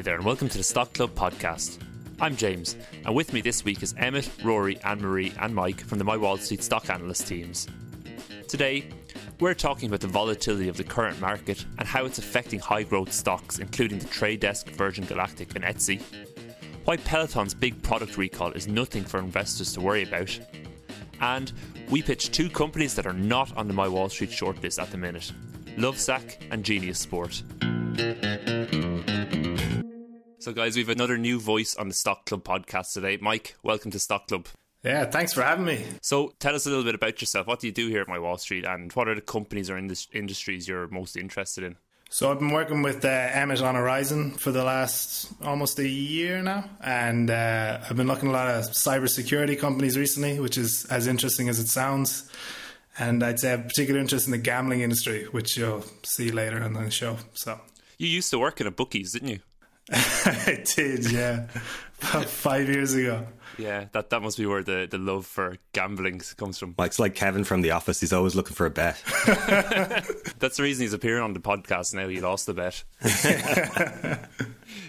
Hi there, and welcome to the Stock Club podcast. I'm James, and with me this week is Emmett, Rory, Anne Marie, and Mike from the My Wall Street stock analyst teams. Today, we're talking about the volatility of the current market and how it's affecting high growth stocks, including the Trade Desk, Virgin Galactic, and Etsy. Why Peloton's big product recall is nothing for investors to worry about. And we pitch two companies that are not on the My Wall Street shortlist at the minute Lovesac and Genius Sport. So, guys, we have another new voice on the Stock Club podcast today. Mike, welcome to Stock Club. Yeah, thanks for having me. So, tell us a little bit about yourself. What do you do here at My Wall Street, and what are the companies or indus- industries you're most interested in? So I've been working with uh, Emmett on Horizon for the last almost a year now, and uh, I've been looking at a lot of cybersecurity companies recently, which is as interesting as it sounds. And I'd say I have particular interest in the gambling industry, which you'll see later on the show. So You used to work in a bookies, didn't you? I did, yeah, about five years ago. Yeah, that, that must be where the, the love for gambling comes from. Mike's like Kevin from The Office. He's always looking for a bet. That's the reason he's appearing on the podcast now. He lost the bet.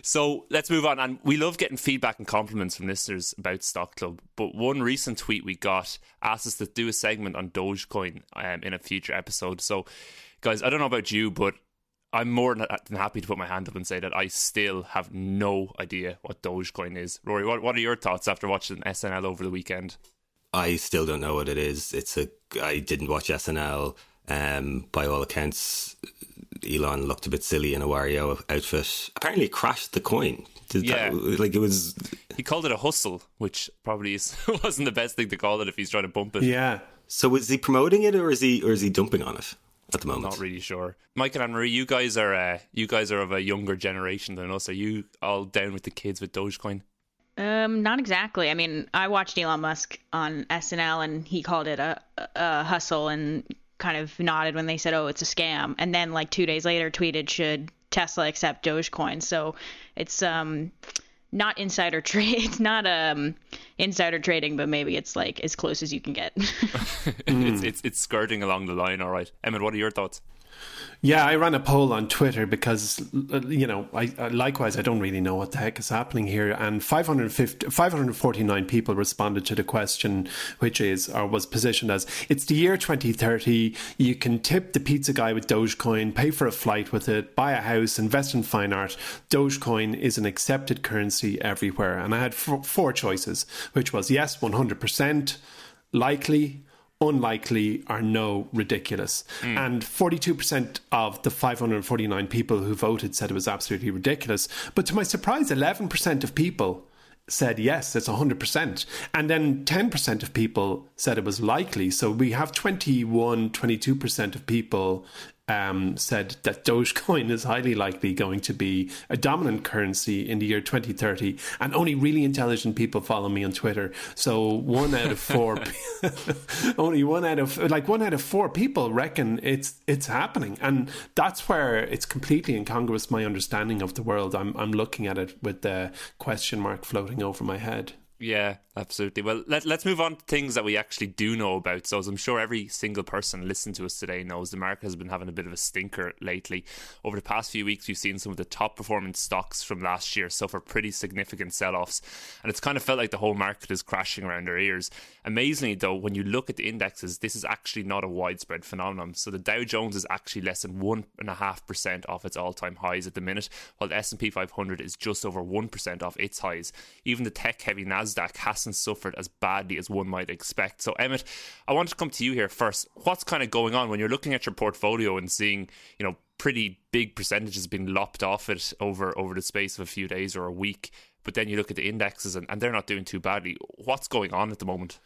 so let's move on. And we love getting feedback and compliments from listeners about Stock Club. But one recent tweet we got asked us to do a segment on Dogecoin um, in a future episode. So, guys, I don't know about you, but I'm more than happy to put my hand up and say that I still have no idea what Dogecoin is. Rory, what, what are your thoughts after watching SNL over the weekend? I still don't know what it is. It's a. I didn't watch SNL. Um, by all accounts, Elon looked a bit silly in a Wario outfit. Apparently, crashed the coin. Did Yeah. that, like it was. He called it a hustle, which probably is, wasn't the best thing to call it if he's trying to bump it. Yeah, So is he promoting it or is he or is he dumping on it at the moment? Not really sure. Mike and Anne Marie, you guys are uh, you guys are of a younger generation than us. Are you all down with the kids with Dogecoin? Um, not exactly. I mean, I watched Elon Musk on SNL, and he called it a, a hustle, and kind of nodded when they said, "Oh, it's a scam." And then, like two days later, tweeted, "Should Tesla accept Dogecoin?" So it's um not insider trade. It's not um insider trading, but maybe it's like as close as you can get. it's, it's it's skirting along the line. All right, Emmett, what are your thoughts? Yeah, I ran a poll on Twitter because, uh, you know, I, I likewise I don't really know what the heck is happening here. And 550, 549 people responded to the question, which is or was positioned as it's the year 2030. You can tip the pizza guy with Dogecoin, pay for a flight with it, buy a house, invest in fine art. Dogecoin is an accepted currency everywhere. And I had four, four choices, which was yes, 100%, likely, unlikely or no ridiculous. Hmm. And 42% of the 549 people who voted said it was absolutely ridiculous. But to my surprise, 11% of people said yes, it's 100%. And then 10% of people said it was likely. So we have 21, 22% of people um, said that Dogecoin is highly likely going to be a dominant currency in the year 2030. And only really intelligent people follow me on Twitter. So one out of four, only one out of like one out of four people reckon it's it's happening, and that's where it's completely incongruous. My understanding of the world. I'm I'm looking at it with the question mark floating over my head. Yeah, absolutely. Well, let, let's move on to things that we actually do know about. So, as I'm sure every single person listening to us today knows, the market has been having a bit of a stinker lately. Over the past few weeks, we've seen some of the top performing stocks from last year suffer pretty significant sell offs. And it's kind of felt like the whole market is crashing around our ears. Amazingly, though, when you look at the indexes, this is actually not a widespread phenomenon. So, the Dow Jones is actually less than 1.5% off its all time highs at the minute, while the S&P 500 is just over 1% off its highs. Even the tech heavy NASDAQ hasn't suffered as badly as one might expect. So, Emmett, I want to come to you here first. What's kind of going on when you're looking at your portfolio and seeing, you know, pretty big percentages being lopped off it over over the space of a few days or a week? But then you look at the indexes and, and they're not doing too badly. What's going on at the moment?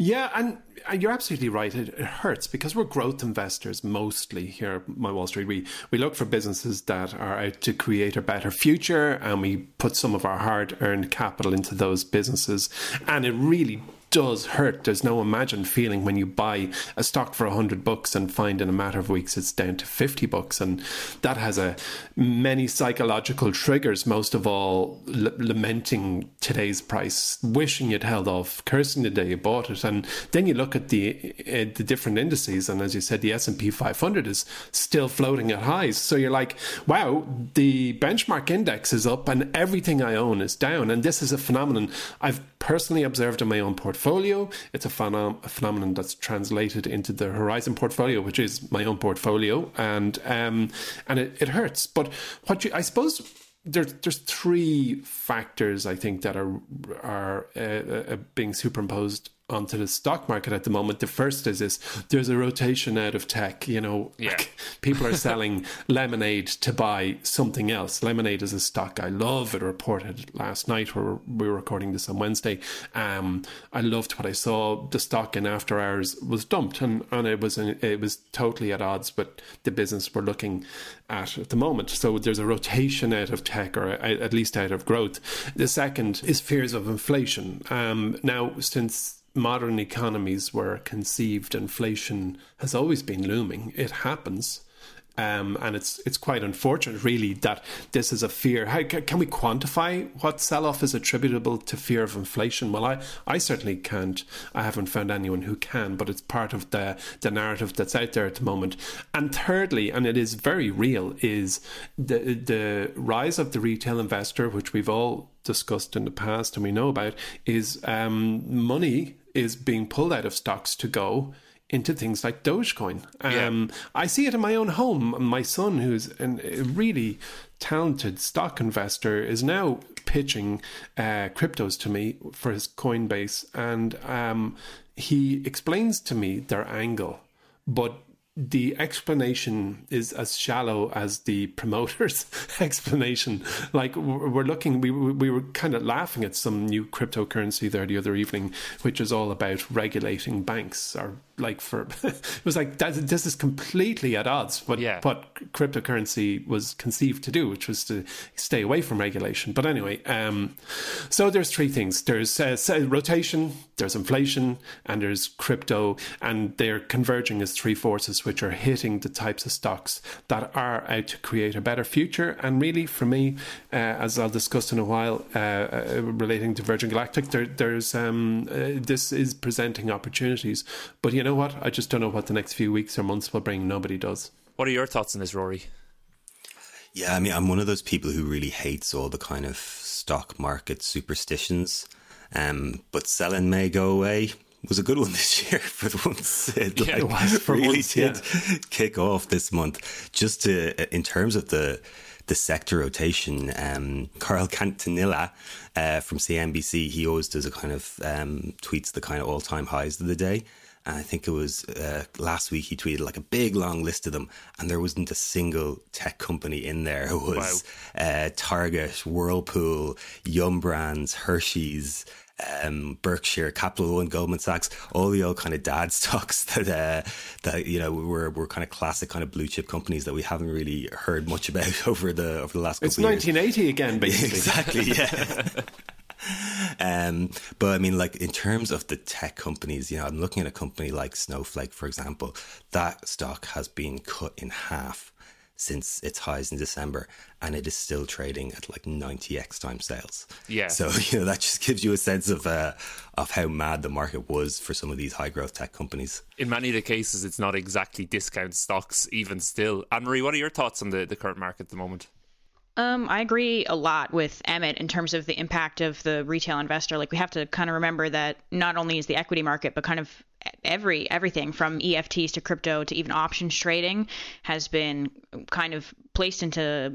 Yeah, and, and you're absolutely right. It, it, hurts because we're growth investors mostly here at My Wall Street. We we look for businesses that are out to create a better future, and we put some of our hard earned capital into those businesses. And it really does hurt. There's no imagined feeling when you buy a stock for 100 bucks and find in a matter of weeks it's down to 50 bucks. And that has a many psychological triggers, most of all l- lamenting today's price, wishing you'd held off, cursing the day you bought it. And then you look at the uh, the different indices and as you said the S&P 500 is still floating at highs. So you're like, wow, the benchmark index is up and everything I own is down. And this is a phenomenon I've personally observed in my own portfolio. It's a, phenom- a, phenomenon that's translated into the Horizon portfolio, which is my own portfolio, and um, and it, it hurts. But what you, I suppose there's there's three factors I think that are are uh, uh, being superimposed onto the stock market at the moment. The first is this: there's a rotation out of tech. You know, yeah. people are selling lemonade to buy something else. Lemonade is a stock I love. It reported last night. Where we were recording this on Wednesday. Um, I loved what I saw. The stock in after hours was dumped, and, and it was it was totally at odds with the business we're looking at at the moment. So there's a rotation out of tech, or at least out of growth. The second is fears of inflation. Um, now, since modern economies were conceived, inflation has always been looming. It happens. Um, and it's it's quite unfortunate, really, that this is a fear. How can we quantify what sell-off is attributable to fear of inflation? Well, I, I certainly can't. I haven't found anyone who can, but it's part of the the narrative that's out there at the moment. And thirdly, and it is very real, is the the rise of the retail investor, which we've all discussed in the past and we know about, is um, money is being pulled out of stocks to go into things like Dogecoin. Um, yeah. I see it in my own home. My son, who's an, a really talented stock investor, is now pitching uh, cryptos to me for his Coinbase, and um, he explains to me their angle, but the explanation is as shallow as the promoter's explanation. Like we're looking, we we were kind of laughing at some new cryptocurrency there the other evening, which is all about regulating banks or like for it was like that, this is completely at odds what yeah. what cryptocurrency was conceived to do which was to stay away from regulation. But anyway um, so there's three things. There's uh, rotation there's inflation and there's crypto. And they're converging as three forces which are hitting the types of stocks that are out to create a better future. And really for me uh, as I'll discuss in a while uh, uh relating to Virgin Galactic there, there's um, uh, this is presenting opportunities. But you know know what? I just don't know what the next few weeks or months will bring. Nobody does. What are your thoughts on this, Rory? Yeah, I mean, I'm one of those people who really hates all the kind of stock market superstitions. Um, but selling may go away was a good one this year for the once. It yeah, like, it was for really once, did yeah. kick off this month. Just to, in terms of the the sector rotation, um, Carl Quintanilla uh, from CNBC, he always does a kind of um, tweets the kind of all time highs of the day. And I think it was uh, last week he tweeted like a big long list of them, and there wasn't a single tech company in there. It was wow. uh, Target, Whirlpool, Yum Brands, Hershey's. Um, Berkshire, Capital One, Goldman Sachs, all the old kind of dad stocks that uh, that you know were were kind of classic kind of blue chip companies that we haven't really heard much about over the over the last. Couple years. It's 1980 years. again, basically. exactly. Yeah. Um, but I mean, like in terms of the tech companies, you know, I'm looking at a company like Snowflake, for example. That stock has been cut in half since its highs in December, and it is still trading at like 90x time sales. Yeah. So you know that just gives you a sense of uh, of how mad the market was for some of these high growth tech companies. In many of the cases, it's not exactly discount stocks, even still. Anne Marie, what are your thoughts on the, the current market at the moment? Um, I agree a lot with Emmett in terms of the impact of the retail investor. Like we have to kind of remember that not only is the equity market, but kind of every everything from EFTs to crypto to even options trading has been kind of placed into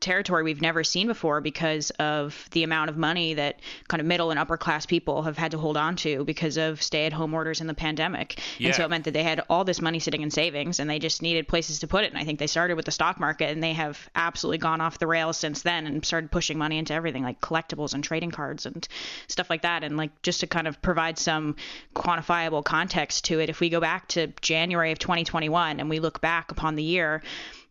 territory we've never seen before because of the amount of money that kind of middle and upper class people have had to hold on to because of stay at home orders in the pandemic. Yeah. And so it meant that they had all this money sitting in savings and they just needed places to put it. And I think they started with the stock market and they have absolutely gone off the rails since then and started pushing money into everything like collectibles and trading cards and stuff like that. And like just to kind of provide some quantifiable context to it, if we go back to January of 2021 and we look back upon the year,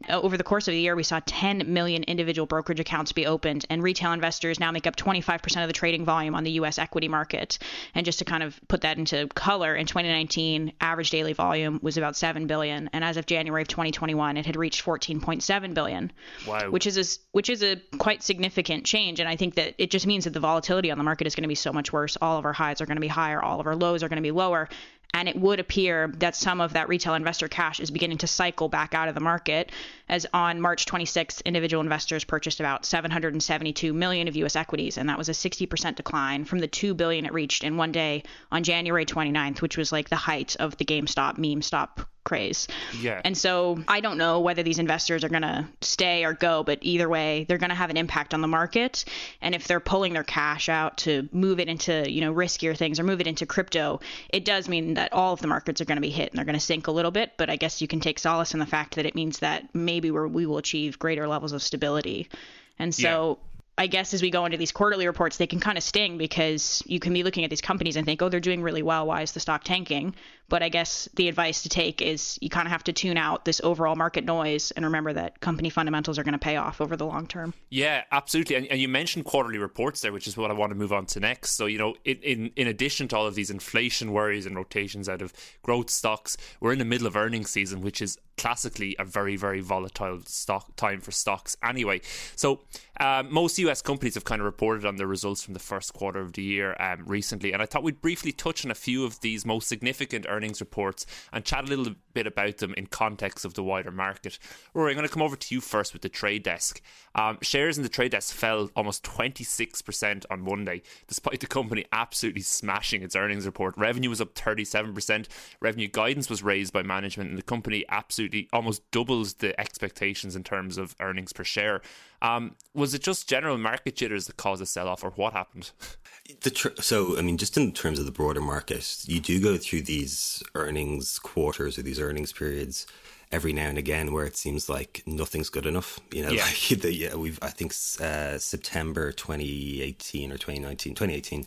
Uh, over the course of the year, we saw 10 million individual brokerage accounts be opened, and retail investors now make up 25% of the trading volume on the U.S. equity market. And just to kind of put that into color, in 2019, average daily volume was about 7 billion, and as of January of 2021, it had reached 14.7 billion. Wow. Which is a, which is a quite significant change, and I think that it just means that the volatility on the market is going to be so much worse. All of our highs are going to be higher, all of our lows are going to be lower, and it would appear that some of that retail investor cash is beginning to cycle back out of the market as on March 26th individual investors purchased about 772 million of US equities and that was a 60% decline from the 2 billion it reached in one day on January 29th which was like the height of the GameStop meme stop craze. Yeah. And so I don't know whether these investors are going to stay or go, but either way, they're going to have an impact on the market. And if they're pulling their cash out to move it into, you know, riskier things or move it into crypto, it does mean that all of the markets are going to be hit and they're going to sink a little bit. But I guess you can take solace in the fact that it means that maybe we're, we will achieve greater levels of stability. And so I guess as we go into these quarterly reports, they can kind of sting because you can be looking at these companies and think, oh, they're doing really well. Why is the stock tanking? But I guess the advice to take is you kind of have to tune out this overall market noise and remember that company fundamentals are going to pay off over the long term. Yeah, absolutely. And, and you mentioned quarterly reports there, which is what I want to move on to next. So, you know, in, in, in addition to all of these inflation worries and rotations out of growth stocks, we're in the middle of earnings season, which is classically a very, very volatile stock time for stocks anyway. So, um, most US companies have kind of reported on their results from the first quarter of the year um, recently. And I thought we'd briefly touch on a few of these most significant earnings reports and chat a little bit about them in context of the wider market. Rory, I'm going to come over to you first with the trade desk. Um, shares in the trade desk fell almost 26% on Monday, despite the company absolutely smashing its earnings report. Revenue was up 37%. Revenue guidance was raised by management, and the company absolutely almost doubles the expectations in terms of earnings per share. Um, was it just general market jitters that caused the sell off, or what happened? Tr- so, I mean, just in terms of the broader market, you do go through these earnings quarters or these earnings periods every now and again where it seems like nothing's good enough. You know, Yeah. like the, yeah, we've I think uh, September 2018 or 2019, 2018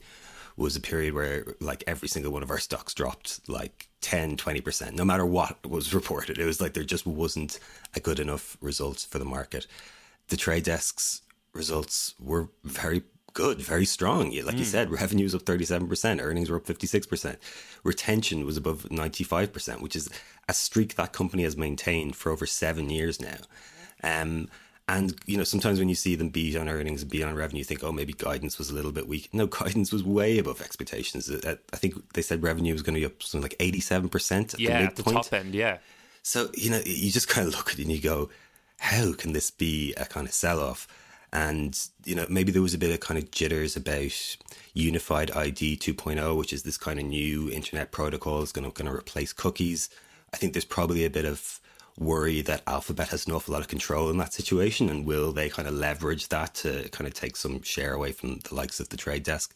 was a period where like every single one of our stocks dropped like 10, 20%, no matter what was reported. It was like there just wasn't a good enough results for the market. The trade desks results were very good, very strong. Like you said, revenues up 37%, earnings were up 56%. Retention was above 95%, which is a streak that company has maintained for over seven years now. Um, and you know, sometimes when you see them beat on earnings and beat on revenue, you think, oh, maybe guidance was a little bit weak. No, guidance was way above expectations. Uh, I think they said revenue was going to be up something like eighty-seven percent at yeah, the at the top end, yeah. So, you know, you just kind of look at it and you go, how can this be a kind of sell off? And, you know, maybe there was a bit of kind of jitters about Unified ID 2.0, which is this kind of new internet protocol is going to, going to replace cookies. I think there's probably a bit of worry that Alphabet has an awful lot of control in that situation. And will they kind of leverage that to kind of take some share away from the likes of the trade desk?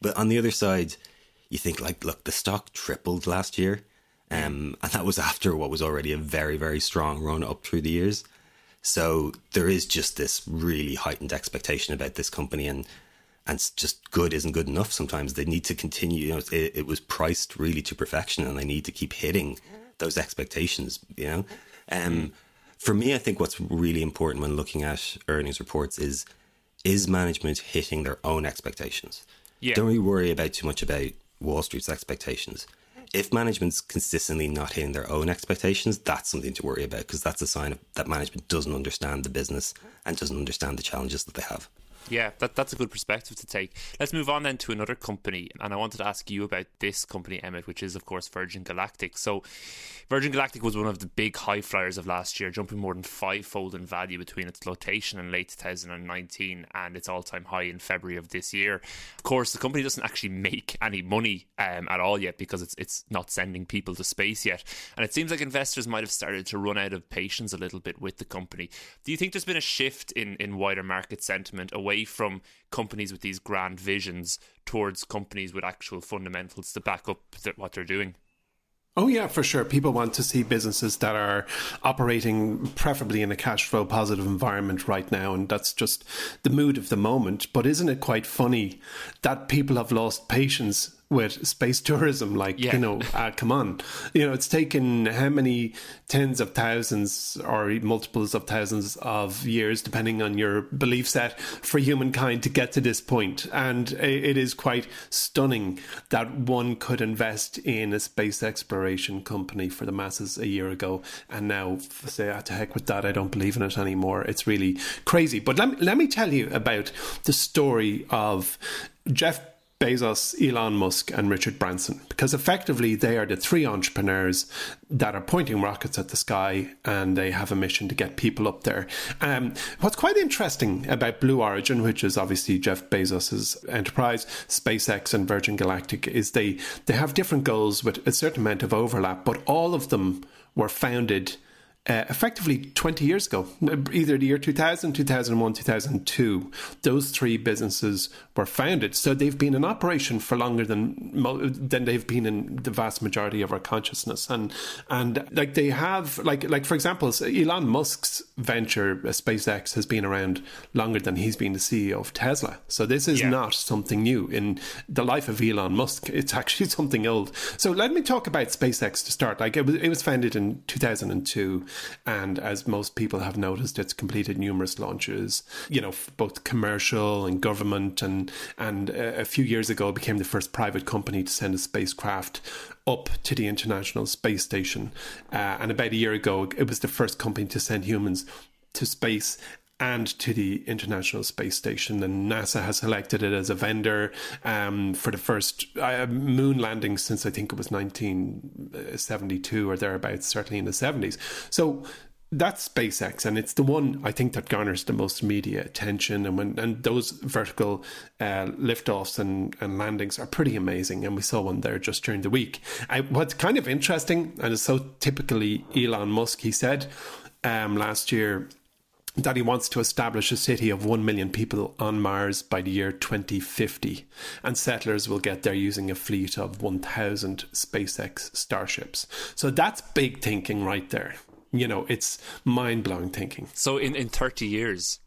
But on the other side, you think like, look, the stock tripled last year. Um, and that was after what was already a very, very strong run up through the years. So there is just this really heightened expectation about this company, and and it's just good isn't good enough. Sometimes they need to continue. You know, it, it was priced really to perfection, and they need to keep hitting those expectations. You know, um, for me, I think what's really important when looking at earnings reports is is management hitting their own expectations. Yeah. Don't really worry about too much about Wall Street's expectations. If management's consistently not hitting their own expectations, that's something to worry about because that's a sign of, that management doesn't understand the business and doesn't understand the challenges that they have. Yeah, that, that's a good perspective to take. Let's move on then to another company. And I wanted to ask you about this company, Emmett, which is, of course, Virgin Galactic. So, Virgin Galactic was one of the big high flyers of last year, jumping more than fivefold in value between its flotation in late 2019 and its all time high in February of this year. Of course, the company doesn't actually make any money um, at all yet because it's, it's not sending people to space yet. And it seems like investors might have started to run out of patience a little bit with the company. Do you think there's been a shift in, in wider market sentiment away from companies with these grand visions towards companies with actual fundamentals to back up what they're doing? Oh, yeah, for sure. People want to see businesses that are operating preferably in a cash flow positive environment right now. And that's just the mood of the moment. But isn't it quite funny that people have lost patience with space tourism. Like, yeah. you know, uh, come on. You know, it's taken how many tens of thousands or multiples of thousands of years, depending on your belief set, for humankind to get to this point. And it is quite stunning that one could invest in a space exploration company for the masses a year ago. And now say, ah, to heck with that, I don't believe in it anymore. It's really crazy. But let me, let me tell you about the story of Jeff Bezos, Elon Musk, and Richard Branson, because effectively they are the three entrepreneurs that are pointing rockets at the sky and they have a mission to get people up there. Um, what's quite interesting about Blue Origin, which is obviously Jeff Bezos' enterprise, SpaceX, and Virgin Galactic, is they, they have different goals with a certain amount of overlap, but all of them were founded uh, effectively 20 years ago, either the year 2000, 2001, 2002. Those three businesses were founded. So they've been in operation for longer than than they've been in the vast majority of our consciousness. And and like they have, like like for example, Elon Musk's venture, uh, SpaceX, has been around longer than he's been the CEO of Tesla. So this is yeah. not something new in the life of Elon Musk. It's actually something old. So let me talk about SpaceX to start. Like it was, it was founded in 2002. And as most people have noticed, it's completed numerous launches, you know, both commercial and government. And, and a few years ago, it became the first private company to send a spacecraft up to the International Space Station. Uh, and about a year ago, it was the first company to send humans to space and to the International Space Station. And NASA has selected it as a vendor um, for the first uh, moon landing since I think it was 1972 or thereabouts, certainly in the 70s. So that's SpaceX, and it's the one I think that garners the most media attention. And when and those vertical uh, liftoffs and, and landings are pretty amazing. And we saw one there just during the week. I, what's kind of interesting, and it's so typically Elon Musk, he said um, last year that he wants to establish a city of 1 million people on Mars by the year 2050, and settlers will get there using a fleet of 1,000 SpaceX starships. So that's big thinking right there. You know, it's mind blowing thinking. So, in, in 30 years,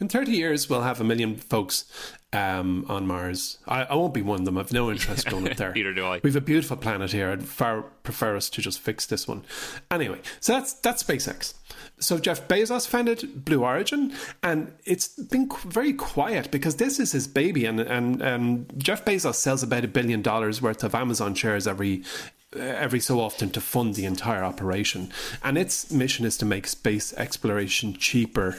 in 30 years, we'll have a million folks um, on Mars. I, I, won't be one of them. I've no interest going up there. Neither do I. We have a beautiful planet here. I'd far prefer us to just fix this one. Anyway, so that's that's SpaceX. So Jeff Bezos founded Blue Origin, and it's been very quiet because this is his baby, and and, and Jeff Bezos sells about a billion dollars worth of Amazon shares every Uh, every so often to fund the entire operation. And its mission is to make space exploration cheaper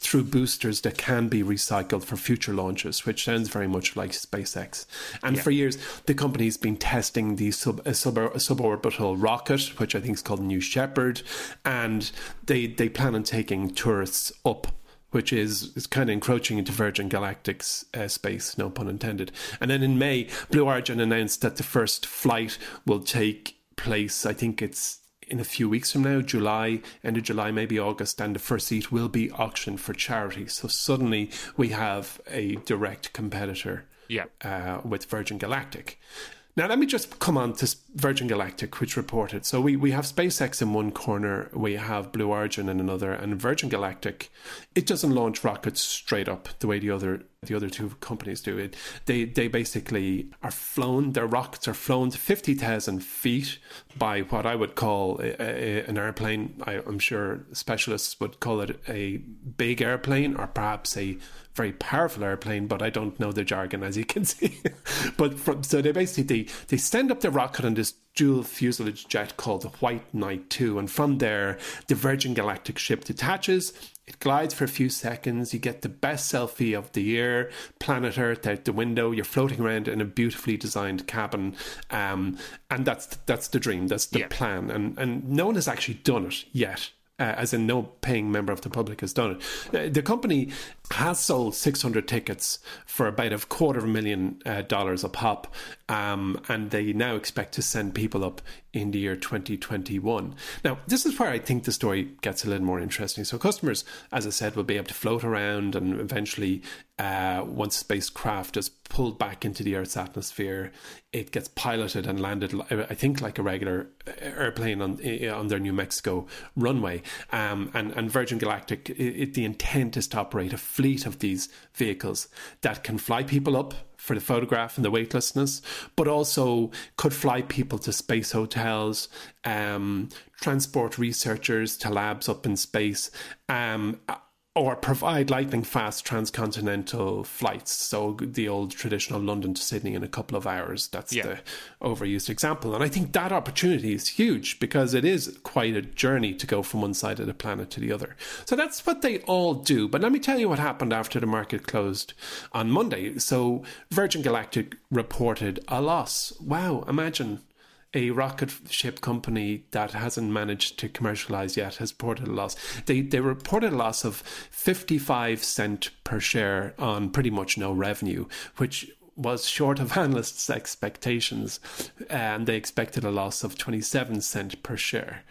through boosters that can be recycled for future launches, which sounds very much like SpaceX. And yeah. for years, the company's been testing the sub, a sub, a suborbital rocket, which I think is called New Shepard, and they they plan on taking tourists up which is, is kind of encroaching into Virgin Galactic's uh, space, no pun intended. And then in May, Blue Origin announced that the first flight will take place, I think it's in a few weeks from now, July, end of July, maybe August, and the first seat will be auctioned for charity. So suddenly we have a direct competitor yeah. Uh, with Virgin Galactic. Now, let me just come on to Virgin Galactic, which reported. So we, we have SpaceX in one corner, we have Blue Origin in another, and Virgin Galactic, it doesn't launch rockets straight up the way the other the other two companies do it. They they basically are flown. Their rockets are flown to fifty thousand feet by what I would call a, a, an airplane. I, I'm sure specialists would call it a big airplane or perhaps a very powerful airplane, but I don't know the jargon as you can see. but from, so they basically they, they send up the rocket on this dual fuselage jet called the White Knight 2. And from there, the Virgin Galactic ship detaches. It glides for a few seconds. You get the best selfie of the year, planet Earth out the window. You're floating around in a beautifully designed cabin, um, and that's that's the dream. That's the yeah. plan. And and no one has actually done it yet uh, as in no paying member of the public has done it. Uh, the company has sold 600 tickets for about a quarter of a million uh, dollars a pop, um, and they now expect to send people up in the year 2021. Now, this is where I think the story gets a little more interesting. So, customers, as I said, will be able to float around, and eventually, uh, once spacecraft is pulled back into the Earth's atmosphere, it gets piloted and landed, I think, like a regular uh, airplane on on their New Mexico runway. Um, and, and Virgin Galactic, it, it, the intent is to operate a fleet of these vehicles that can fly people up for the photograph and the weightlessness, but also could fly people to space hotels, um, transport researchers to labs up in space, um, or provide lightning fast transcontinental flights. So the old traditional London to Sydney in a couple of hours. That's yeah. the overused example. And I think that opportunity is huge because it is quite a journey to go from one side of the planet to the other. So that's what they all do. But let me tell you what happened after the market closed on Monday. So Virgin Galactic reported a loss. Wow, imagine a rocket ship company that hasn't managed to commercialize yet has reported a loss. They they reported a loss of 55 cent per share on pretty much no revenue, which was short of analysts' expectations, and they expected a loss of 27 cent per share.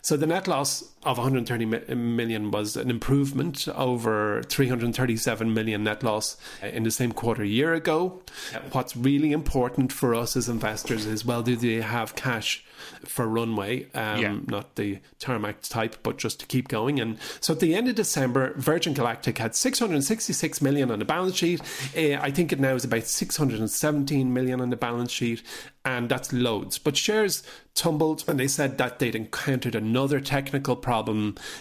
So the net loss of 130 million was an improvement over 337 million net loss in the same quarter a year ago. Yep. What's really important for us as investors is well, do they have cash for runway? Um, yeah. Not the tarmac type, but just to keep going. And so at the end of December, Virgin Galactic had 666 million on the balance sheet. Uh, I think it now is about 617 million on the balance sheet and that's loads. But shares tumbled and they said that they'd encountered another technical problem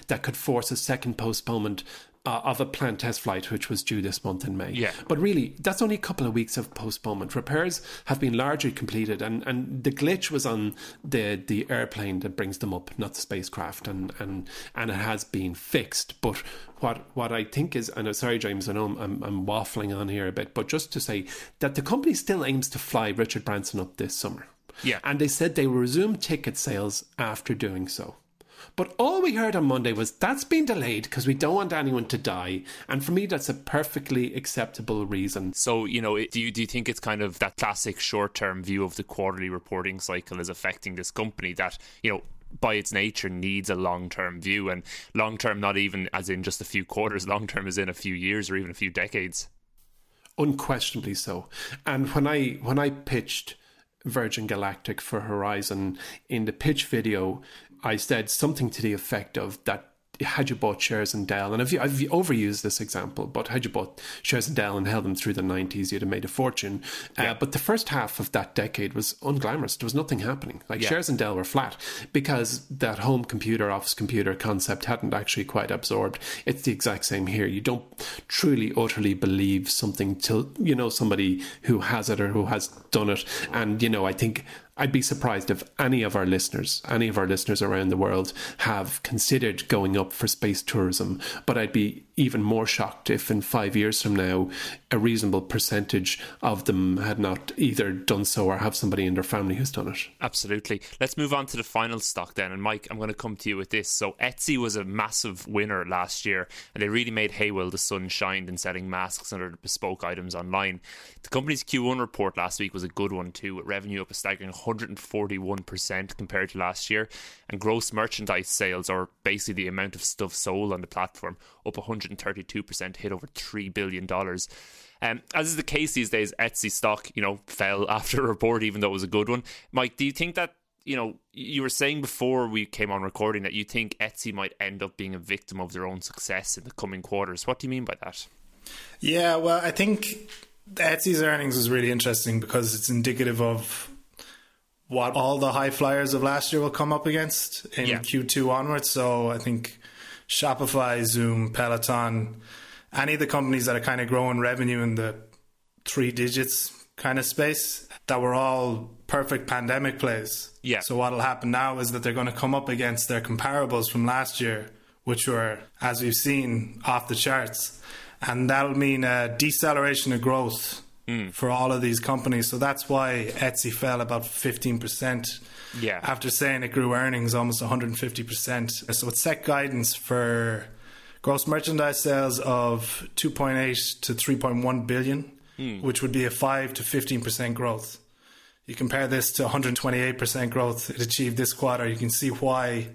that could force a second postponement uh, of a planned test flight, which was due this month in May. Yeah. But really, that's only a couple of weeks of postponement. Repairs have been largely completed, and, and the glitch was on the, the airplane that brings them up, not the spacecraft, and, and, and it has been fixed. But what what I think is, and I'm sorry, James, I know I'm, I'm, I'm waffling on here a bit, but just to say that the company still aims to fly Richard Branson up this summer. Yeah. And they said they will resume ticket sales after doing so. But all we heard on Monday was that's been delayed because we don't want anyone to die. And for me, that's a perfectly acceptable reason. So, you know, do you, do you think it's kind of that classic short term view of the quarterly reporting cycle is affecting this company that, you know, by its nature needs a long term view and long term not even as in just a few quarters long term is in a few years or even a few decades unquestionably so and when i when i pitched virgin galactic for horizon in the pitch video I said something to the effect of that had you bought shares in Dell, and I've, I've overused this example, but had you bought shares in Dell and held them through the 90s, you'd have made a fortune. Uh, yeah. Uh, but the first half of that decade was unglamorous. There was nothing happening. Like yeah. shares in Dell were flat because that home computer, office computer concept hadn't actually quite absorbed. It's the exact same here. You don't truly, utterly believe something till you know somebody who has it or who has done it. And, you know, I think I'd be surprised if any of our listeners, any of our listeners around the world, have considered going up for space tourism. But I'd be even more shocked if in five years from now, a reasonable percentage of them had not either done so or have somebody in their family who's done it. Absolutely. Let's move on to the final stock then. And Mike, I'm going to come to you with this. So Etsy was a massive winner last year, and they really made hay while the sun shined in selling masks and other bespoke items online. The company's Q1 report last week was a good one too, with revenue up a staggering 141% compared to last year, and gross merchandise sales, or basically the amount of stuff sold on the platform, up 132%, hit over $3 billion. Um, as is the case these days, Etsy stock, you know, fell after a report, even though it was a good one. Mike, do you think that you know, you were saying before we came on recording that you think Etsy might end up being a victim of their own success in the coming quarters. What do you mean by that? Yeah, well, I think Etsy's earnings is really interesting because it's indicative of what all the high flyers of last year will come up against in yeah. Q2 onwards. So I think Shopify, Zoom, Peloton, any of the companies that are kind of growing revenue in the three digits kind of space that were all perfect pandemic plays. Yeah. So what'll happen now is that they're going to come up against their comparables from last year, which were, as we've seen, off the charts, and that'll mean a deceleration of growth Mm. for all of these companies. So that's why Etsy fell about fifteen percent. Yeah. After saying it grew earnings almost 150%. Uh, so it set guidance for gross merchandise sales of 2.8 to 3.1 billion, hmm. which would be a 5 to 15% growth. You compare this to 128% growth it achieved this quarter, you can see why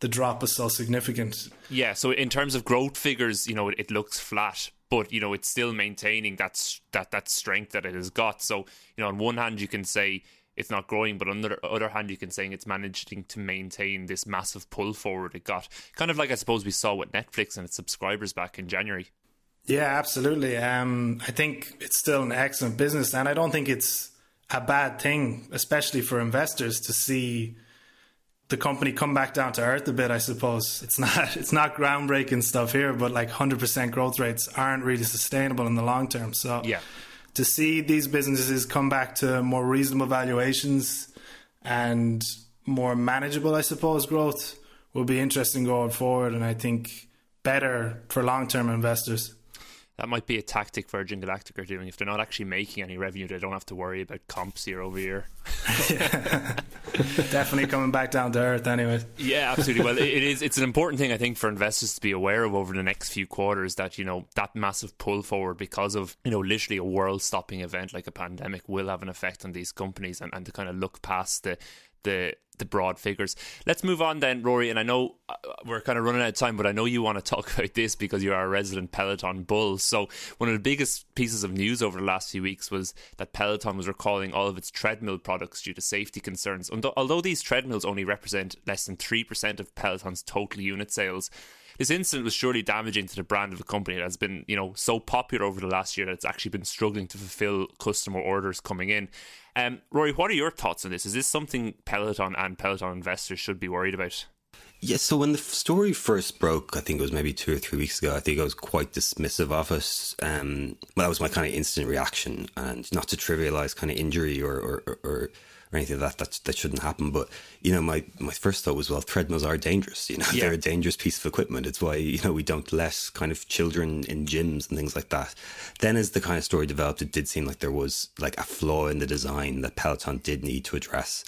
the drop is so significant. Yeah, so in terms of growth figures, you know, it, it looks flat, but you know, it's still maintaining that that that strength that it has got. So, you know, on one hand, you can say it's not growing, but on the other hand, you can say it's managing to maintain this massive pull forward it got. Kind of like I suppose we saw with Netflix and its subscribers back in January. Yeah, absolutely. Um, I think it's still an excellent business, and I don't think it's a bad thing, especially for investors, to see the company come back down to earth a bit. I suppose it's not it's not groundbreaking stuff here, but like hundred percent growth rates aren't really sustainable in the long term. So Yeah. To see these businesses come back to more reasonable valuations and more manageable, I suppose, growth will be interesting going forward, and I think better for long term investors. That might be a tactic Virgin Galactic are doing. If they're not actually making any revenue, they don't have to worry about comps year over year. Definitely coming back down to earth, anyway. Yeah, absolutely. Well, it is. It's an important thing I think for investors to be aware of over the next few quarters that you know that massive pull forward because of you know literally a world-stopping event like a pandemic will have an effect on these companies, and, and to kind of look past the the the broad figures. Let's move on then, Rory. And I know uh, we're kind of running out of time, but I know you want to talk about this because you are a resident Peloton bull. So one of the biggest pieces of news over the last few weeks was that Peloton was recalling all of its treadmill products due to safety concerns. Although- these treadmills only represent less than three percent of Peloton's total unit sales. This incident was surely damaging to the brand of the company that has been, you know, so popular over the last year that it's actually been struggling to fulfill customer orders coming in. Um, Rory, what are your thoughts on this? Is this something Peloton and Peloton investors should be worried about? Yeah, so when the story first broke, I think it was maybe two or three weeks ago, I think I was quite dismissive of it. Um, well, that was my kind of instant reaction, and not to trivialize kind of injury or, or, or, or anything like that, that that shouldn't happen. But you know, my, my first thought was, well, treadmills are dangerous. You know, Yeah. they're a dangerous piece of equipment. It's why you know we don't let kind of children in gyms and things like that. Then, as the kind of story developed, it did seem like there was like a flaw in the design that Peloton did need to address,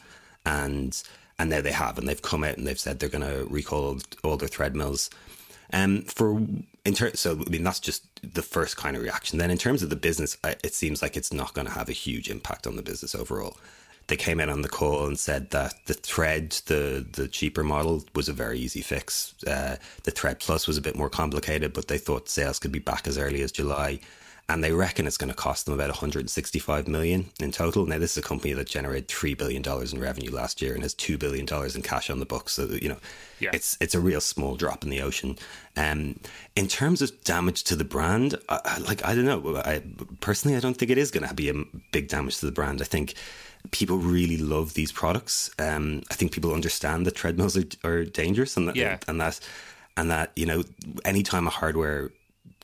and and now they have, and they've come out and they've said they're going to recall all their treadmills. Um, for in ter- so I mean that's just the first kind of reaction. Then in terms of the business, I- it seems like it's not going to have a huge impact on the business overall. They came in on the call and said that the Tread, the the cheaper model, was a very easy fix. Uh, the Tread Plus was a bit more complicated, but they thought sales could be back as early as July and they reckon it's going to cost them about 165 million in total. Now, this is a company that generated three billion dollars in revenue last year and has two billion dollars in cash on the books. So you know, Yeah. it's it's a real small drop in the ocean. Um, in terms of damage to the brand, I, like I don't know. I personally, I don't think it is going to be a big damage to the brand. I think people really love these products. Um, I think people understand that treadmills are, are dangerous, and that, Yeah. and that and that you know, anytime a hardware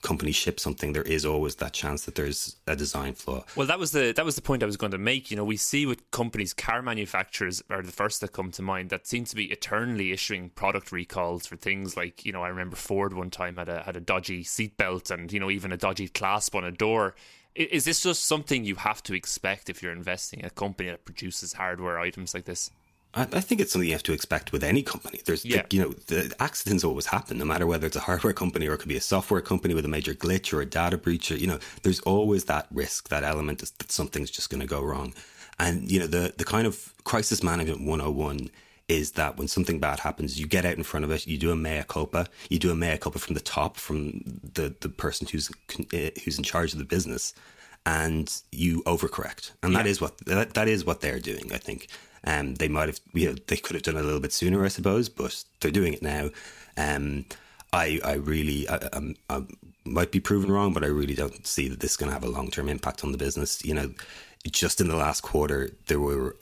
company ships something, there is always that chance that there's a design flaw. Well, that was the that was the point I was going to make. You know, we see with companies, car manufacturers are the first that come to mind that seem to be eternally issuing product recalls for things like you know I remember Ford one time had a had a dodgy seatbelt and you know even a dodgy clasp on a door. Is this just something you have to expect if you're investing in a company that produces hardware items like this? I, I think it's something you have to expect with any company. There's, the- Yeah. you know, the accidents always happen, no matter whether it's a hardware company or it could be a software company with a major glitch or a data breach. Or, you know, there's always that risk, that element that something's just going to go wrong. And you know, the the kind of crisis management 101 is that when something bad happens, you get out in front of it, you do a mea culpa, you do a mea culpa from the top, from the the person who's uh, who's in charge of the business, and you overcorrect. And that Yeah. is what that, that is what they're doing. I think. Um, they might have, you know, they could have done it a little bit sooner, I suppose, but they're doing it now. Um, I, I really, I, I'm, I might be proven wrong, but I really don't see that this is going to have a long term impact on the business. You know, just in the last quarter, there were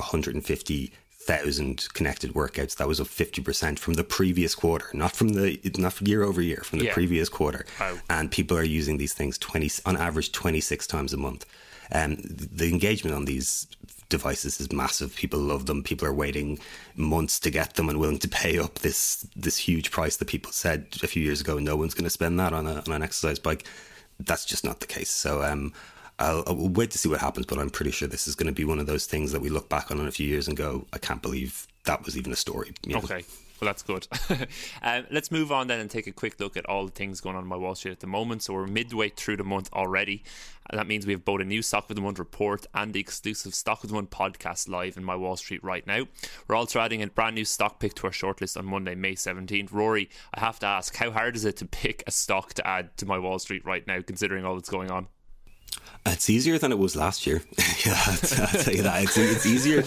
150,000 connected workouts. That was up 50% from the previous quarter, not from the, not year over year, from the Yeah. previous quarter. Wow. And people are using these things 20, on average, 26 times a month. um, the engagement on these devices is massive. People love them. People are waiting months to get them and willing to pay up this this huge price that people said a few years ago. No one's going to spend that on, a, on an exercise bike. That's just not the case. So um, I'll, I'll, wait to see what happens, but I'm pretty sure this is going to be one of those things that we look back on in a few years and go, I can't believe that was even a story. You know? Okay. Well, that's good. um, let's move on then and take a quick look at all the things going on in my Wall Street at the moment. So we're midway through the month already. And that means we have both a new Stock of the Month report and the exclusive Stock of the Month podcast live in my Wall Street right now. We're also adding a brand new stock pick to our shortlist on Monday, May 17th. Rory, I have to ask, how hard is it to pick a stock to add to my Wall Street right now, considering all that's going on? It's easier than it was last year. yeah, I'll, tell you that. It's, it's easier.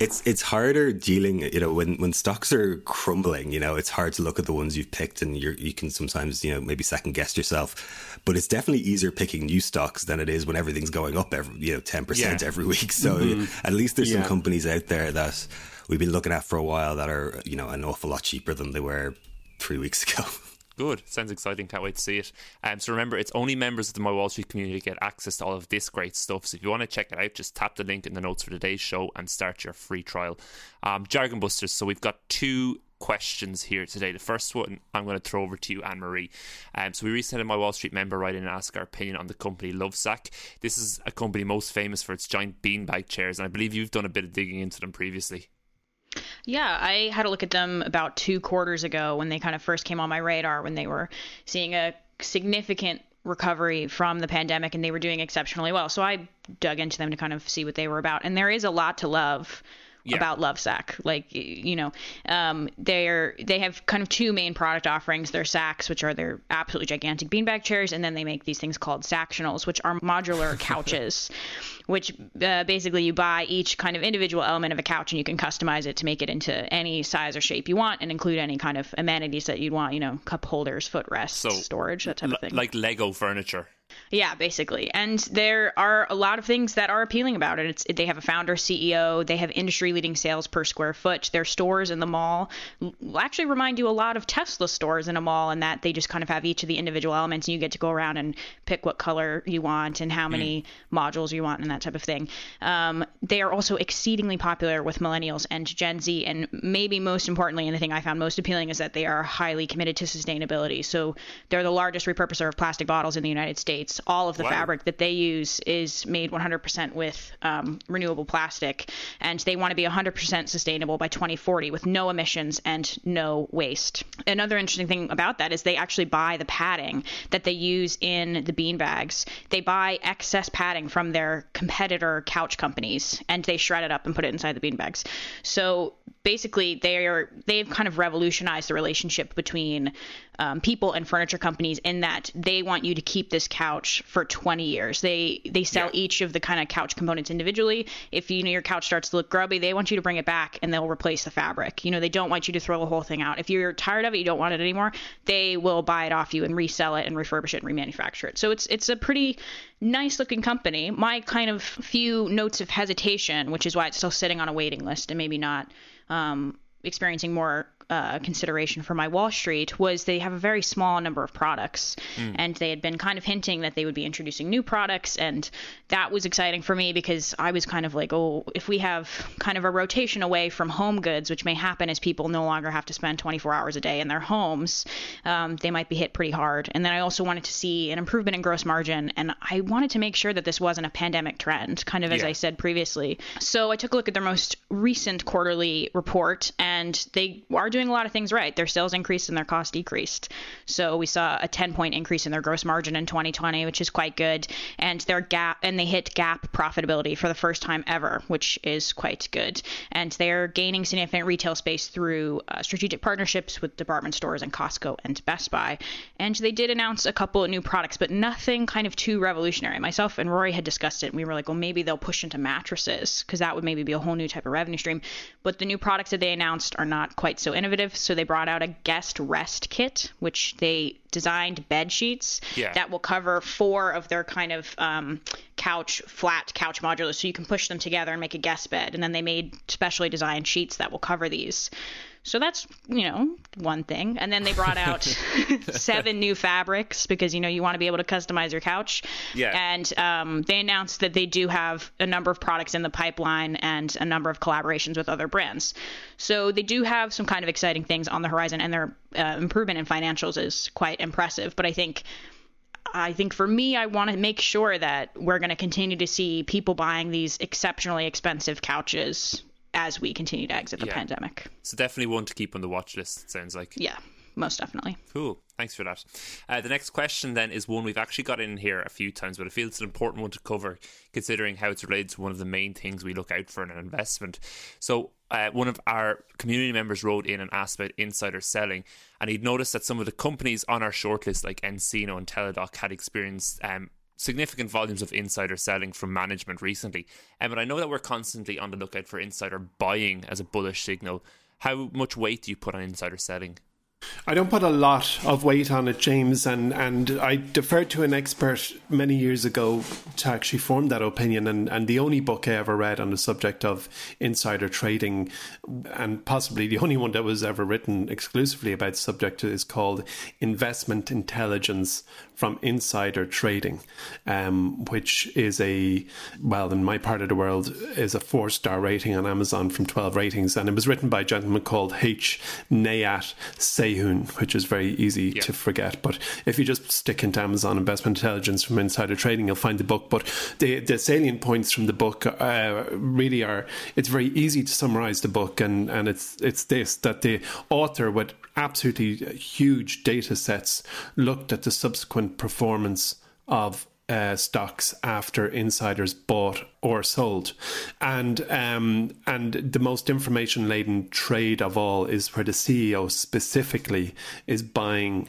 It's it's harder dealing. You know, when when stocks are crumbling, you know, it's hard to look at the ones you've picked, and you you can sometimes you know maybe second guess yourself. But it's definitely easier picking new stocks than it is when everything's going up every you know ten percent every week. So mm-hmm. at least there's yeah. some companies out there that we've been looking at for a while that are you know an awful lot cheaper than they were three weeks ago. Good. Sounds exciting. Can't wait to see it. Um, so remember, it's only members of the My Wall Street community get access to all of this great stuff. So if you want to check it out, just tap the link in the notes for today's show and start your free trial. Um, Jargon Busters. So we've got two questions here today. The first one I'm going to throw over to you, Anne Marie. Um, so we recently had my Wall Street member write in and ask our opinion on the company Lovesac. This is a company most famous for its giant beanbag chairs, and I believe you've done a bit of digging into them previously. Yeah, I had a look at them about two quarters ago when they kind of first came on my radar when they were seeing a significant recovery from the pandemic and they were doing exceptionally well. So I dug into them to kind of see what they were about. And there is a lot to love yeah. about Lovesac. Like you know, um, they're they have kind of two main product offerings. Their sacks, which are their absolutely gigantic beanbag chairs, and then they make these things called Sactionals, which are modular couches. Which uh, basically you buy each kind of individual element of a couch and you can customize it to make it into any size or shape you want and include any kind of amenities that you'd want, you know, cup holders, footrests, so, storage, that type of thing. Like Lego furniture. Yeah, basically. And there are a lot of things that are appealing about it. It's they have a founder CEO, they have industry-leading sales per square foot. Their stores in the mall actually remind you a lot of Tesla stores in a mall in that they just kind of have each of the individual elements and you get to go around and pick what color you want and how many mm. modules you want and that type of thing. Um, they are also exceedingly popular with millennials and Gen Z and maybe most importantly and the thing I found most appealing is that they are highly committed to sustainability. So they're the largest repurposer of plastic bottles in the United States all of the wow. fabric that they use is made 100% with um, renewable plastic, and they want to be 100% sustainable by 2040 with no emissions and no waste. Another interesting thing about that is they actually buy the padding that they use in the bean bags. They buy excess padding from their competitor couch companies, and they shred it up and put it inside the bean bags. So basically, they are they've kind of revolutionized the relationship between um, people and furniture companies in that they want you to keep this couch for 20 years. They they sell yeah. each of the kind of couch components individually. If you know your couch starts to look grubby, they want you to bring it back and they'll replace the fabric. You know, they don't want you to throw the whole thing out. If you're tired of it, you don't want it anymore, they will buy it off you and resell it and refurbish it and remanufacture it. So it's it's a pretty nice looking company. My kind of few notes of hesitation, which is why it's still sitting on a waiting list and maybe not um, experiencing more uh, consideration for my Wall Street was they have a very small number of products, mm. and they had been kind of hinting that they would be introducing new products, and that was exciting for me because I was kind of like, oh, if we have kind of a rotation away from home goods, which may happen as people no longer have to spend 24 hours a day in their homes, um, they might be hit pretty hard. And then I also wanted to see an improvement in gross margin, and I wanted to make sure that this wasn't a pandemic trend, kind of as yeah. I said previously. So I took a look at their most recent quarterly report, and they are doing doing a lot of things right. Their sales increased and their cost decreased. So we saw a 10 point increase in their gross margin in 2020, which is quite good. And their GAAP and they hit GAAP profitability for the first time ever, which is quite good. And they're gaining significant retail space through uh, strategic partnerships with department stores and Costco and Best Buy. And they did announce a couple of new products, but nothing kind of too revolutionary. Myself and Rory had discussed it, and we were like, well, maybe they'll push into mattresses because that would maybe be a whole new type of revenue stream. But the new products that they announced are not quite so innovative innovative. So they brought out a guest rest kit, which they designed bed sheets yeah. that will cover four of their kind of um, couch flat couch modulars, so you can push them together and make a guest bed. And then they made specially designed sheets that will cover these. So that's, you know, one thing. And then they brought out seven new fabrics because, you know, you want to be able to customize your couch. Yeah. And um, they announced that they do have a number of products in the pipeline and a number of collaborations with other brands. So they do have some kind of exciting things on the horizon, and their uh, improvement in financials is quite impressive. But I think. I think for me, I want to make sure that we're going to continue to see people buying these exceptionally expensive couches as we continue to exit the Yeah. pandemic. So definitely one to keep on the watch list. It sounds like. Yeah, most definitely. Cool. Thanks for that. Uh, the next question then is one we've actually got in here a few times, but I feel it's an important one to cover considering how it's related to one of the main things we look out for in an investment. So, uh, one of our community members wrote in and asked about insider selling, and he'd noticed that some of the companies on our shortlist, like Encino and Teladoc, had experienced um, significant volumes of insider selling from management recently. Um, and I know that we're constantly on the lookout for insider buying as a bullish signal. How much weight do you put on insider selling? I don't put a lot of weight on it, James, and, and I deferred to an expert many years ago to actually form that opinion. And, and the only book I ever read on the subject of insider trading, and possibly the only one that was ever written exclusively about the subject, is called Investment Intelligence from Insider Trading, um, which is a, well, in my part of the world, is a four star rating on Amazon from 12 ratings. And it was written by a gentleman called H. Nejat Which is very easy Yeah. to forget. But if you just stick into Amazon Investment Intelligence from Insider Trading, you'll find the book. But the, the salient points from the book uh, really are it's very easy to summarize the book, and, and it's, it's this that the author, with absolutely huge data sets, looked at the subsequent performance of uh, stocks after insiders bought or sold, and um, and the most information laden trade of all is where the CEO specifically is buying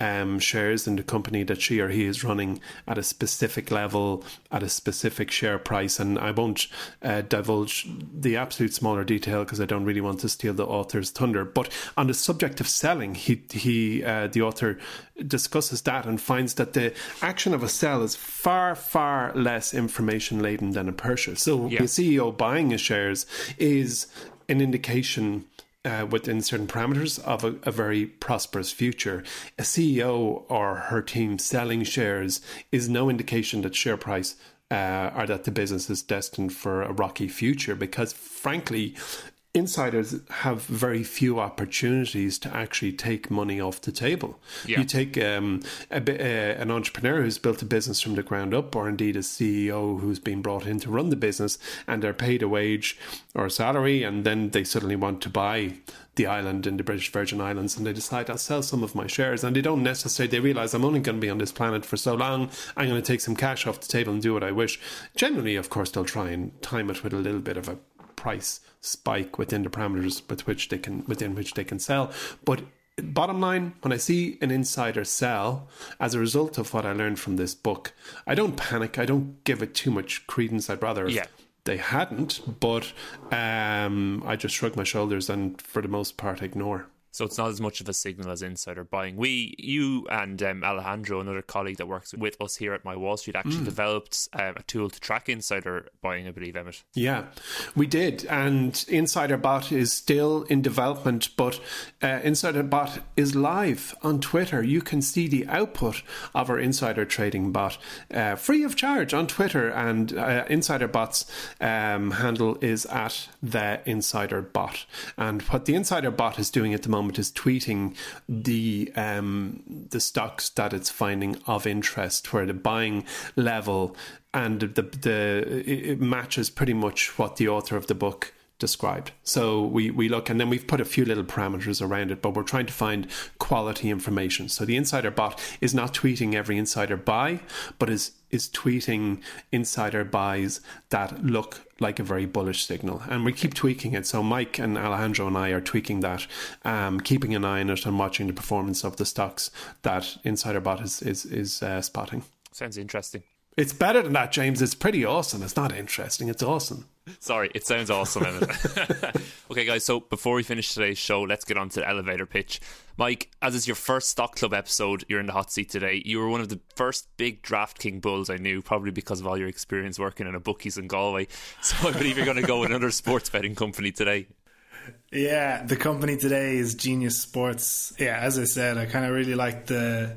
um, shares in the company that she or he is running at a specific level, at a specific share price. And I won't uh, divulge the absolute smaller detail because I don't really want to steal the author's thunder. But on the subject of selling, he, he uh, the author discusses that and finds that the action of a sell is far, far less information laden than a purchase. So Yeah. the CEO buying his shares is an indication uh, within certain parameters of a, a very prosperous future. A CEO or her team selling shares is no indication that share price uh, or that the business is destined for a rocky future because, frankly, insiders have very few opportunities to actually take money off the table. Yeah. You take um, a, bi- uh, an entrepreneur who's built a business from the ground up, or indeed a CEO who's been brought in to run the business, and they're paid a wage or a salary, and then they suddenly want to buy the island in the British Virgin Islands, and they decide I'll sell some of my shares, and they don't necessarily they realize I'm only going to be on this planet for so long. I'm going to take some cash off the table and do what I wish. Generally, of course, they'll try and time it with a little bit of a price spike within the parameters with which they can within which they can sell. But bottom line, when I see an insider sell as a result of what I learned from this book, I don't panic. I don't give it too much credence. I'd rather Yeah. they hadn't, but um, I just shrug my shoulders and for the most part ignore. So it's not as much of a signal as insider buying. We, you, and um, Alejandro, another colleague that works with us here at My Wall Street, actually developed um, a tool to track insider buying. I believe, Emmett. Yeah, we did. And Insider Bot is still in development, but uh, Insider Bot is live on Twitter. You can see the output of our Insider Trading Bot uh, free of charge on Twitter. And uh, Insider Bot's um, handle is at the Insider Bot. And what the Insider Bot is doing at the moment is tweeting the um, the stocks that it's finding of interest, where the buying level and the the it matches pretty much what the author of the book described. So we, we look and then we've put a few little parameters around it, but we're trying to find quality information. So the insider bot is not tweeting every insider buy, but is is tweeting insider buys that look like a very bullish signal. And we keep tweaking it. So Mike and Alejandro and I are tweaking that, um, keeping an eye on it and watching the performance of the stocks that insider bot is is, is uh, spotting. Sounds interesting. It's better than that, James. It's pretty awesome. It's not interesting. It's awesome. Sorry, it sounds awesome. Emmett. okay, guys. So before we finish today's show, let's get on to the elevator pitch. Mike, as is your first Stock Club episode, you're in the hot seat today. You were one of the first big DraftKings bulls I knew, probably because of all your experience working in a bookies in Galway. So I believe you're going to go with another sports betting company today. Yeah, the company today is Genius Sports. Yeah, as I said, I kind of really like the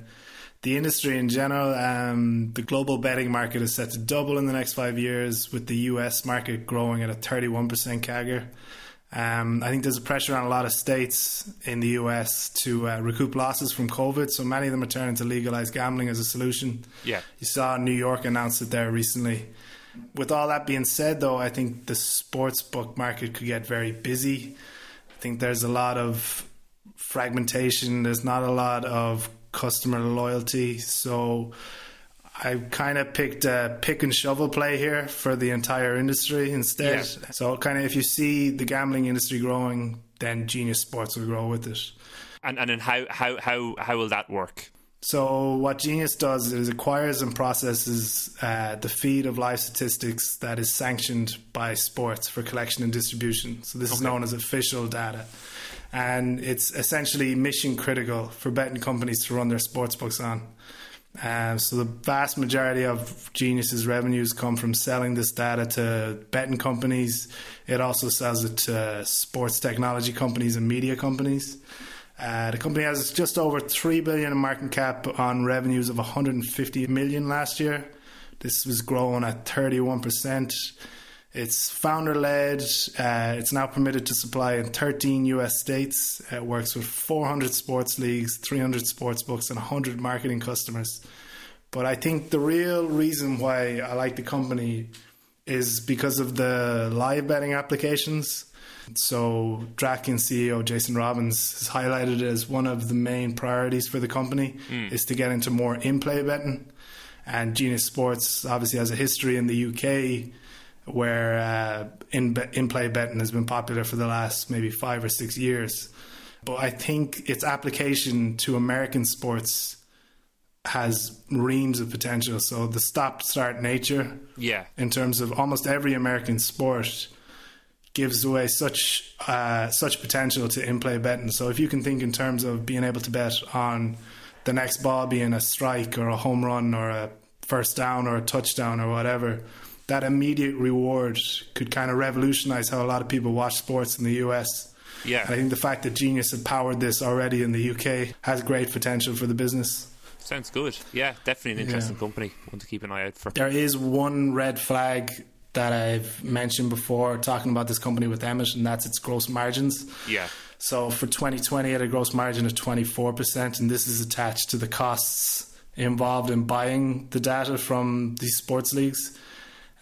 the industry in general. Um, the global betting market is set to double in the next five years, with the US market growing at a 31% CAGR. Um, I think there's a pressure on a lot of states in the US to uh, recoup losses from COVID, so many of them are turning to legalize gambling as a solution. Yeah. You saw New York announce it there recently. With all that being said, though, I think the sports book market could get very busy. I think there's a lot of fragmentation, there's not a lot of customer loyalty. So I kind of picked a pick and shovel play here for the entire industry instead. Yeah. So kind of if you see the gambling industry growing, then Genius Sports will grow with it. And and then how how how how will that work? So what Genius does is acquires and processes uh, the feed of live statistics that is sanctioned by sports for collection and distribution. So this is known as official data, and it's essentially mission critical for betting companies to run their sports books on. Um, so the vast majority of Genius's revenues come from selling this data to betting companies. It also sells it to sports technology companies and media companies. Uh, the company has just over three billion in market cap on revenues of 150 million last year. This was growing at 31 percent. It's founder led. Uh, it's now permitted to supply in 13 US states. It works with 400 sports leagues, 300 sports books, and 100 marketing customers. But I think the real reason why I like the company is because of the live betting applications. So, DraftKings CEO Jason Robins has highlighted it as one of the main priorities for the company is to get into more in-play betting. And Genius Sports obviously has a history in the UK where uh, in in play betting has been popular for the last maybe five or six years. But I think its application to American sports has reams of potential. So the stop start nature, Yeah. in terms of almost every American sport, gives away such uh, such potential to in play betting. So if you can think in terms of being able to bet on the next ball being a strike or a home run or a first down or a touchdown or whatever, that immediate reward could kind of revolutionize how a lot of people watch sports in the US. Yeah. And I think the fact that Genius had powered this already in the UK has great potential for the business. Sounds good. Yeah, definitely an interesting company. One to keep an eye out for. There is one red flag that I've mentioned before talking about this company with Emmett, and that's its gross margins. Yeah. So for 2020, it had a gross margin of 24%, and this is attached to the costs involved in buying the data from these sports leagues.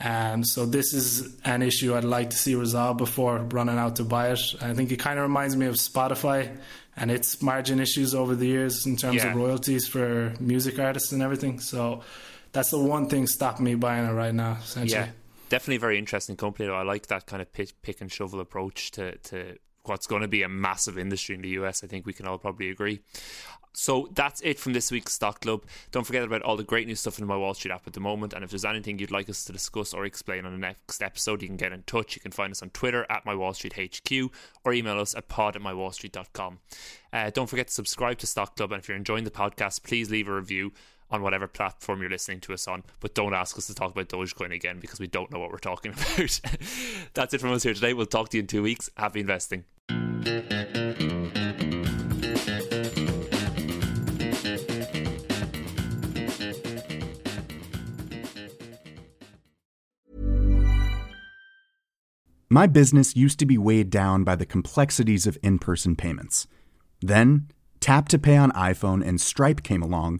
Um, so this is an issue I'd like to see resolved before running out to buy it. I think it kind of reminds me of Spotify and its margin issues over the years in terms Yeah. of royalties for music artists and everything. So that's the one thing stopping me buying it right now. Essentially. Yeah, definitely a very interesting company. Though I like that kind of pick, pick and shovel approach to to what's going to be a massive industry in the US. I think we can all probably agree. So that's it from this week's Stock Club. Don't forget about all the great new stuff in my Wall Street app at the moment. And if there's anything you'd like us to discuss or explain on the next episode, you can get in touch. You can find us on Twitter at My Wall Street HQ or email us at pod at mywallstreet.com. Uh, don't forget to subscribe to Stock Club. And if you're enjoying the podcast, please leave a review on whatever platform you're listening to us on. But don't ask us to talk about Dogecoin again because we don't know what we're talking about. That's it from us here today. We'll talk to you in two weeks. Happy investing. My business used to be weighed down by the complexities of in person payments. Then, Tap to Pay on iPhone and Stripe came along